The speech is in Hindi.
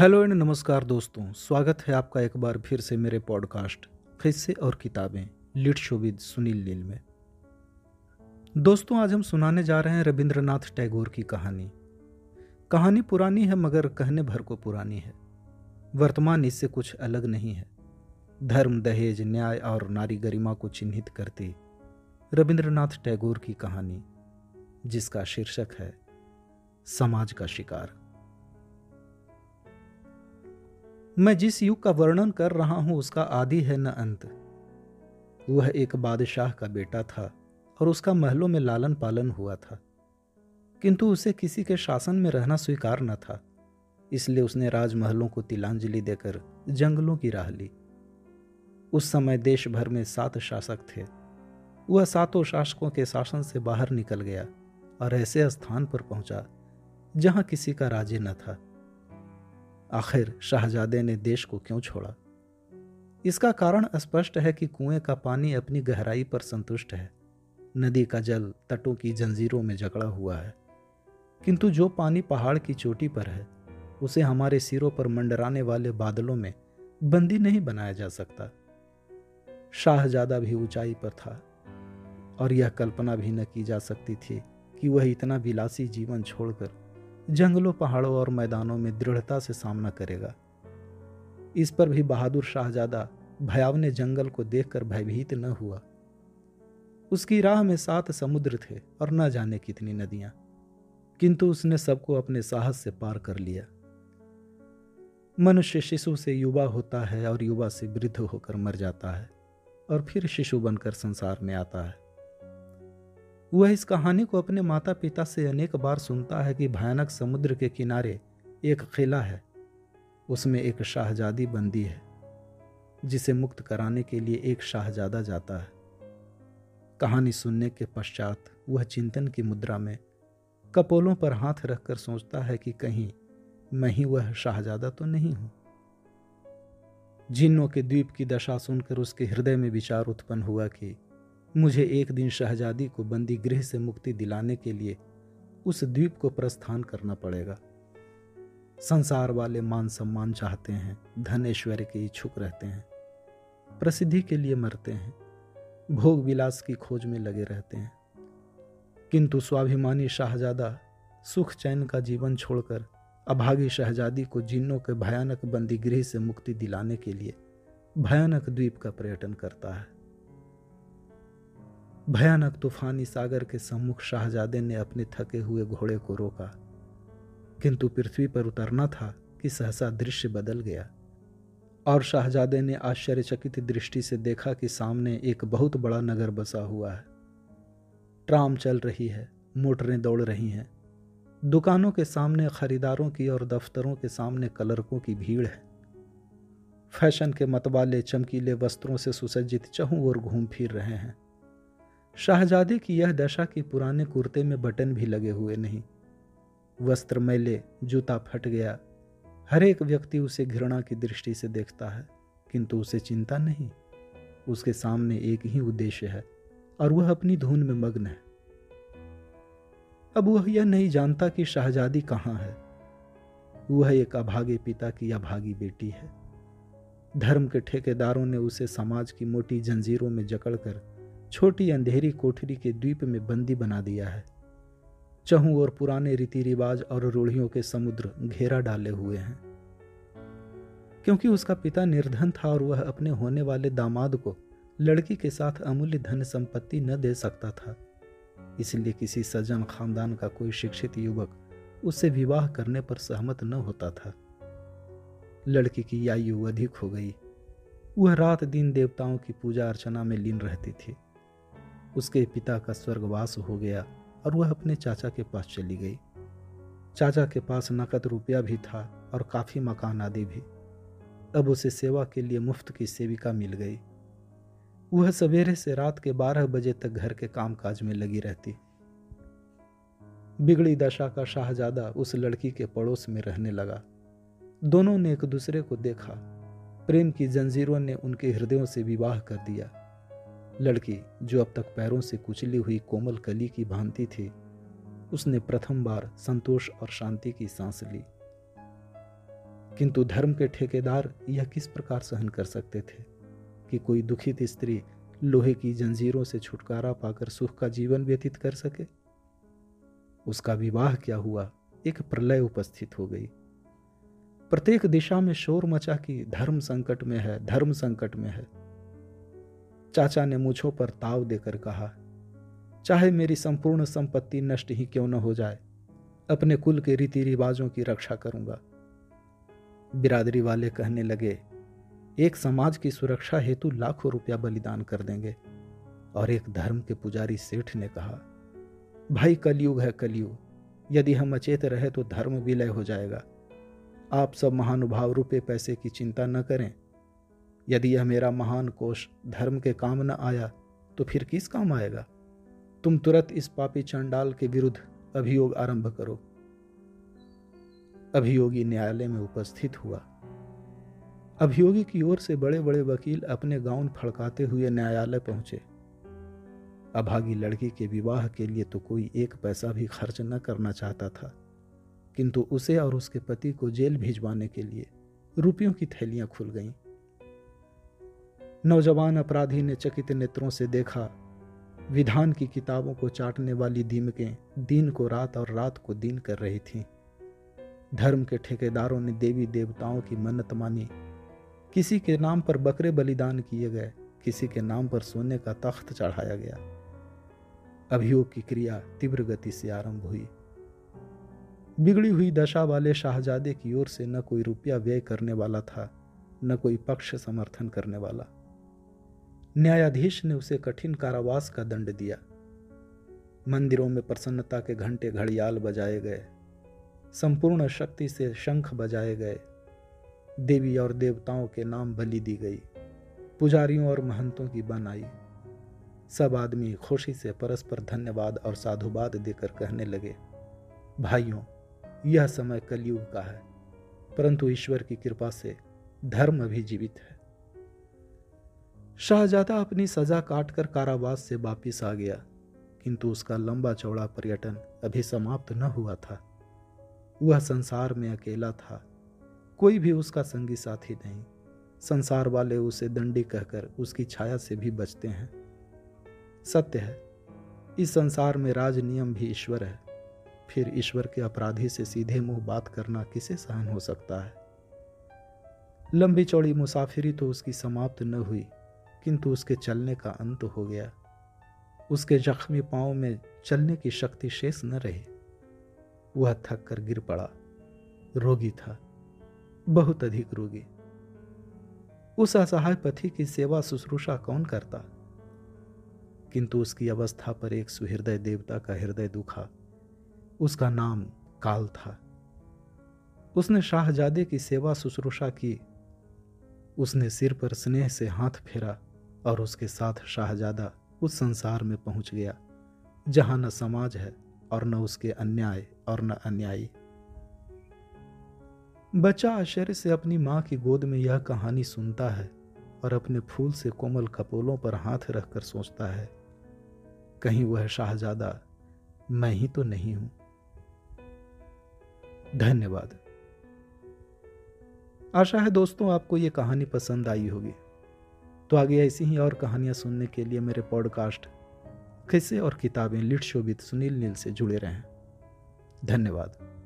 हेलो एंड नमस्कार दोस्तों, स्वागत है आपका एक बार फिर से मेरे पॉडकास्ट किस्से और किताबें, लिट शोविद सुनील लील में। दोस्तों, आज हम सुनाने जा रहे हैं रविंद्रनाथ टैगोर की कहानी। कहानी पुरानी है, मगर कहने भर को पुरानी है। वर्तमान इससे कुछ अलग नहीं है। धर्म, दहेज, न्याय और नारी गरिमा को चिन्हित करती रविंद्रनाथ टैगोर की कहानी, जिसका शीर्षक है, समाज का शिकार। मैं जिस युग का वर्णन कर रहा हूँ, उसका आदि है न अंत। वह एक बादशाह का बेटा था और उसका महलों में लालन पालन हुआ था। किंतु उसे किसी के शासन में रहना स्वीकार न था। इसलिए उसने राजमहलों को तिलांजलि देकर जंगलों की राह ली। उस समय देश भर में सात शासक थे। वह सातों शासकों के शासन से बाहर निकल गया और ऐसे स्थान पर पहुँचा जहाँ किसी का राज्य न था। आखिर शाहजादे ने देश को क्यों छोड़ा? इसका कारण स्पष्ट है कि कुएँ का पानी अपनी गहराई पर संतुष्ट है। नदी का जल तटों की जंजीरों में जकड़ा हुआ है। किंतु जो पानी पहाड़ की चोटी पर है, उसे हमारे सिरों पर मंडराने वाले बादलों में बंदी नहीं बनाया जा सकता। शाहजादा भी ऊंचाई पर था, और यह कल्पना भी न की जा सकती थी कि वह इतना विलासी जीवन छोड़कर जंगलों, पहाड़ों और मैदानों में दृढ़ता से सामना करेगा। इस पर भी बहादुर शाहजादा भयावने जंगल को देखकर भयभीत न हुआ। उसकी राह में सात समुद्र थे और न जाने कितनी नदियाँ, किंतु उसने सबको अपने साहस से पार कर लिया। मनुष्य शिशु से युवा होता है और युवा से वृद्ध होकर मर जाता है और फिर शिशु बनकर संसार में आता है। वह इस कहानी को अपने माता पिता से अनेक बार सुनता है कि भयानक समुद्र के किनारे एक किला है। उसमें एक शाहजादी बंदी है, जिसे मुक्त कराने के लिए एक शाहजादा जाता है। कहानी सुनने के पश्चात वह चिंतन की मुद्रा में कपोलों पर हाथ रखकर सोचता है कि कहीं मैं ही वह शाहजादा तो नहीं हूँ। जिन्नों के द्वीप की दशा सुनकर उसके हृदय में विचार उत्पन्न हुआ कि मुझे एक दिन शहजादी को बंदी गृह से मुक्ति दिलाने के लिए उस द्वीप को प्रस्थान करना पड़ेगा। संसार वाले मान सम्मान चाहते हैं, धन ऐश्वर्य के इच्छुक रहते हैं, प्रसिद्धि के लिए मरते हैं, भोग विलास की खोज में लगे रहते हैं। किंतु स्वाभिमानी शाहजादा सुख चैन का जीवन छोड़कर अभागी शहजादी को जिन्नों के भयानक बंदी गृह से मुक्ति दिलाने के लिए भयानक द्वीप का पर्यटन करता है। भयानक तूफानी सागर के सम्मुख शाहजादे ने अपने थके हुए घोड़े को रोका। किंतु पृथ्वी पर उतरना था कि सहसा दृश्य बदल गया। और शाहजादे ने आश्चर्यचकित दृष्टि से देखा कि सामने एक बहुत बड़ा नगर बसा हुआ है। ट्राम चल रही है, मोटरें दौड़ रही हैं। दुकानों के सामने, खरीदारों की और दफ्तरों के सामने कलरकों की भीड़ है। फ़ैशन के मतवाले, चमकीले वस्त्रों से सुसज्जित चहु और घूम फिर रहे हैं। शाहजादे की यह दशा कि पुराने कुर्ते में बटन भी लगे हुए नहीं। वस्त्र मैले, जूता फट गया। हर एक व्यक्ति उसे घृणा की दृष्टि से देखता है, किंतु उसे चिंता नहीं। उसके सामने एक ही उद्देश्य है, और वह अपनी धुन में मग्न है। अब वह यह नहीं जानता कि शाहजादी कहाँ है। वह एक अभागे पिता की अभागी बेटी है। धर्म के ठेकेदारों ने उसे समाज की मोटी जंजीरों में जकड़कर छोटी अंधेरी कोठरी के द्वीप में बंदी बना दिया है। चहु और पुराने रीति रिवाज और रूढ़ियों के समुद्र घेरा डाले हुए हैं। क्योंकि उसका पिता निर्धन था और वह अपने होने वाले दामाद को लड़की के साथ अमूल्य धन संपत्ति न दे सकता था। इसलिए किसी सज्जन खानदान का कोई शिक्षित युवक उससे विवाह करने पर सहमत न होता था। लड़की की आयु अधिक हो गई। वह रात दिन देवताओं की पूजा अर्चना में लीन रहती थी। उसके पिता का स्वर्गवास हो गया और वह अपने चाचा के पास चली गई। चाचा के पास नकद रुपया भी था और काफ़ी मकान आदि भी। अब उसे सेवा के लिए मुफ़्त की सेविका मिल गई। वह सवेरे से रात के बारह बजे तक घर के कामकाज में लगी रहती। बिगड़ी दशा का शाहजादा उस लड़की के पड़ोस में रहने लगा। दोनों ने एक दूसरे को देखा। प्रेम की जंजीरों ने उनके हृदयों से विवाह कर दिया। लड़की जो अब तक पैरों से कुचली हुई कोमल कली की भांति थी, उसने प्रथम बार संतोष और शांति की सांस ली। किंतु धर्म के ठेकेदार यह किस प्रकार सहन कर सकते थे कि कोई दुखित स्त्री लोहे की जंजीरों से छुटकारा पाकर सुख का जीवन व्यतीत कर सके? उसका विवाह क्या हुआ? एक प्रलय उपस्थित हो गई। प्रत्येक दिशा में शोर मचा कि धर्म संकट में है, धर्म संकट में है। चाचा ने मुझों पर ताव देकर कहा, चाहे मेरी संपूर्ण संपत्ति नष्ट ही क्यों न हो जाए, अपने कुल के रीति रिवाजों की रक्षा करूँगा। बिरादरी वाले कहने लगे, एक समाज की सुरक्षा हेतु लाखों रुपया बलिदान कर देंगे। और एक धर्म के पुजारी सेठ ने कहा, भाई, कलयुग है कलयुग। यदि हम अचेत रहे तो धर्म विलय हो जाएगा। आप सब महानुभाव रुपये पैसे की चिंता न करें। यदि यह मेरा महान कोष धर्म के काम न आया तो फिर किस काम आएगा? तुम तुरंत इस पापी चंडाल के विरुद्ध अभियोग आरंभ करो। अभियोगी न्यायालय में उपस्थित हुआ। अभियोगी की ओर से बड़े बड़े वकील अपने गाउन फड़काते हुए न्यायालय पहुँचे। अभागी लड़की के विवाह के लिए तो कोई एक पैसा भी खर्च न करना चाहता था, किंतु उसे और उसके पति को जेल भिजवाने के लिए रुपयों की थैलियाँ खुल गईं। नौजवान अपराधी ने चकित नेत्रों से देखा, विधान की किताबों को चाटने वाली दीमकें दिन को रात और रात को दिन कर रही थीं। धर्म के ठेकेदारों ने देवी देवताओं की मन्नत मानी। किसी के नाम पर बकरे बलिदान किए गए, किसी के नाम पर सोने का तख्त चढ़ाया गया। अभियोग की क्रिया तीव्र गति से आरंभ हुई। बिगड़ी हुई दशा वाले शाहजादे की ओर से न कोई रुपया व्यय करने वाला था, न कोई पक्ष समर्थन करने वाला। न्यायाधीश ने उसे कठिन कारावास का दंड दिया। मंदिरों में प्रसन्नता के घंटे घड़ियाल बजाए गए। संपूर्ण शक्ति से शंख बजाए गए। देवी और देवताओं के नाम बलि दी गई। पुजारियों और महंतों की बन आई। सब आदमी खुशी से परस्पर धन्यवाद और साधुवाद देकर कहने लगे, भाइयों, यह समय कलयुग का है, परंतु ईश्वर की कृपा से धर्म भी जीवित है। शाहजादा अपनी सजा काटकर कारावास से वापिस आ गया, किंतु उसका लंबा चौड़ा पर्यटन अभी समाप्त न हुआ था। वह संसार में अकेला था। कोई भी उसका संगी साथी नहीं। संसार वाले उसे दंडी कहकर उसकी छाया से भी बचते हैं। सत्य है, इस संसार में राज नियम भी ईश्वर है। फिर ईश्वर के अपराधी से सीधे मुँह बात करना किसे सहन हो सकता है? लंबी चौड़ी मुसाफिरी तो उसकी समाप्त न हुई। किंतु उसके चलने का अंत हो गया। उसके जख्मी पाँव में चलने की शक्ति शेष न रही। वह थक कर गिर पड़ा। रोगी था। बहुत अधिक रोगी। उस असहाय पति की सेवा शुश्रूषा कौन करता? किंतु उसकी अवस्था पर एक सुहृदय देवता का हृदय दुखा। उसका नाम काल था। उसने शाहजादे की सेवा शुश्रूषा की। उसने सिर पर स्नेह से हाथ फेरा। और उसके साथ शाहजादा उस संसार में पहुँच गया, जहाँ न समाज है और न उसके अन्याय और न अन्यायी। बच्चा आश्चर्य से अपनी माँ की गोद में यह कहानी सुनता है और अपने फूल से कोमल कपोलों पर हाथ रखकर सोचता है, कहीं वह शाहजादा, मैं ही तो नहीं हूँ। धन्यवाद। आशा है दोस्तों, आपको ये कहानी पसंद आई होगी। तो आगे ऐसी ही और कहानियाँ सुनने के लिए मेरे पॉडकास्ट किस्से और किताबें लिट शोभित सुनील नील से जुड़े रहें। धन्यवाद।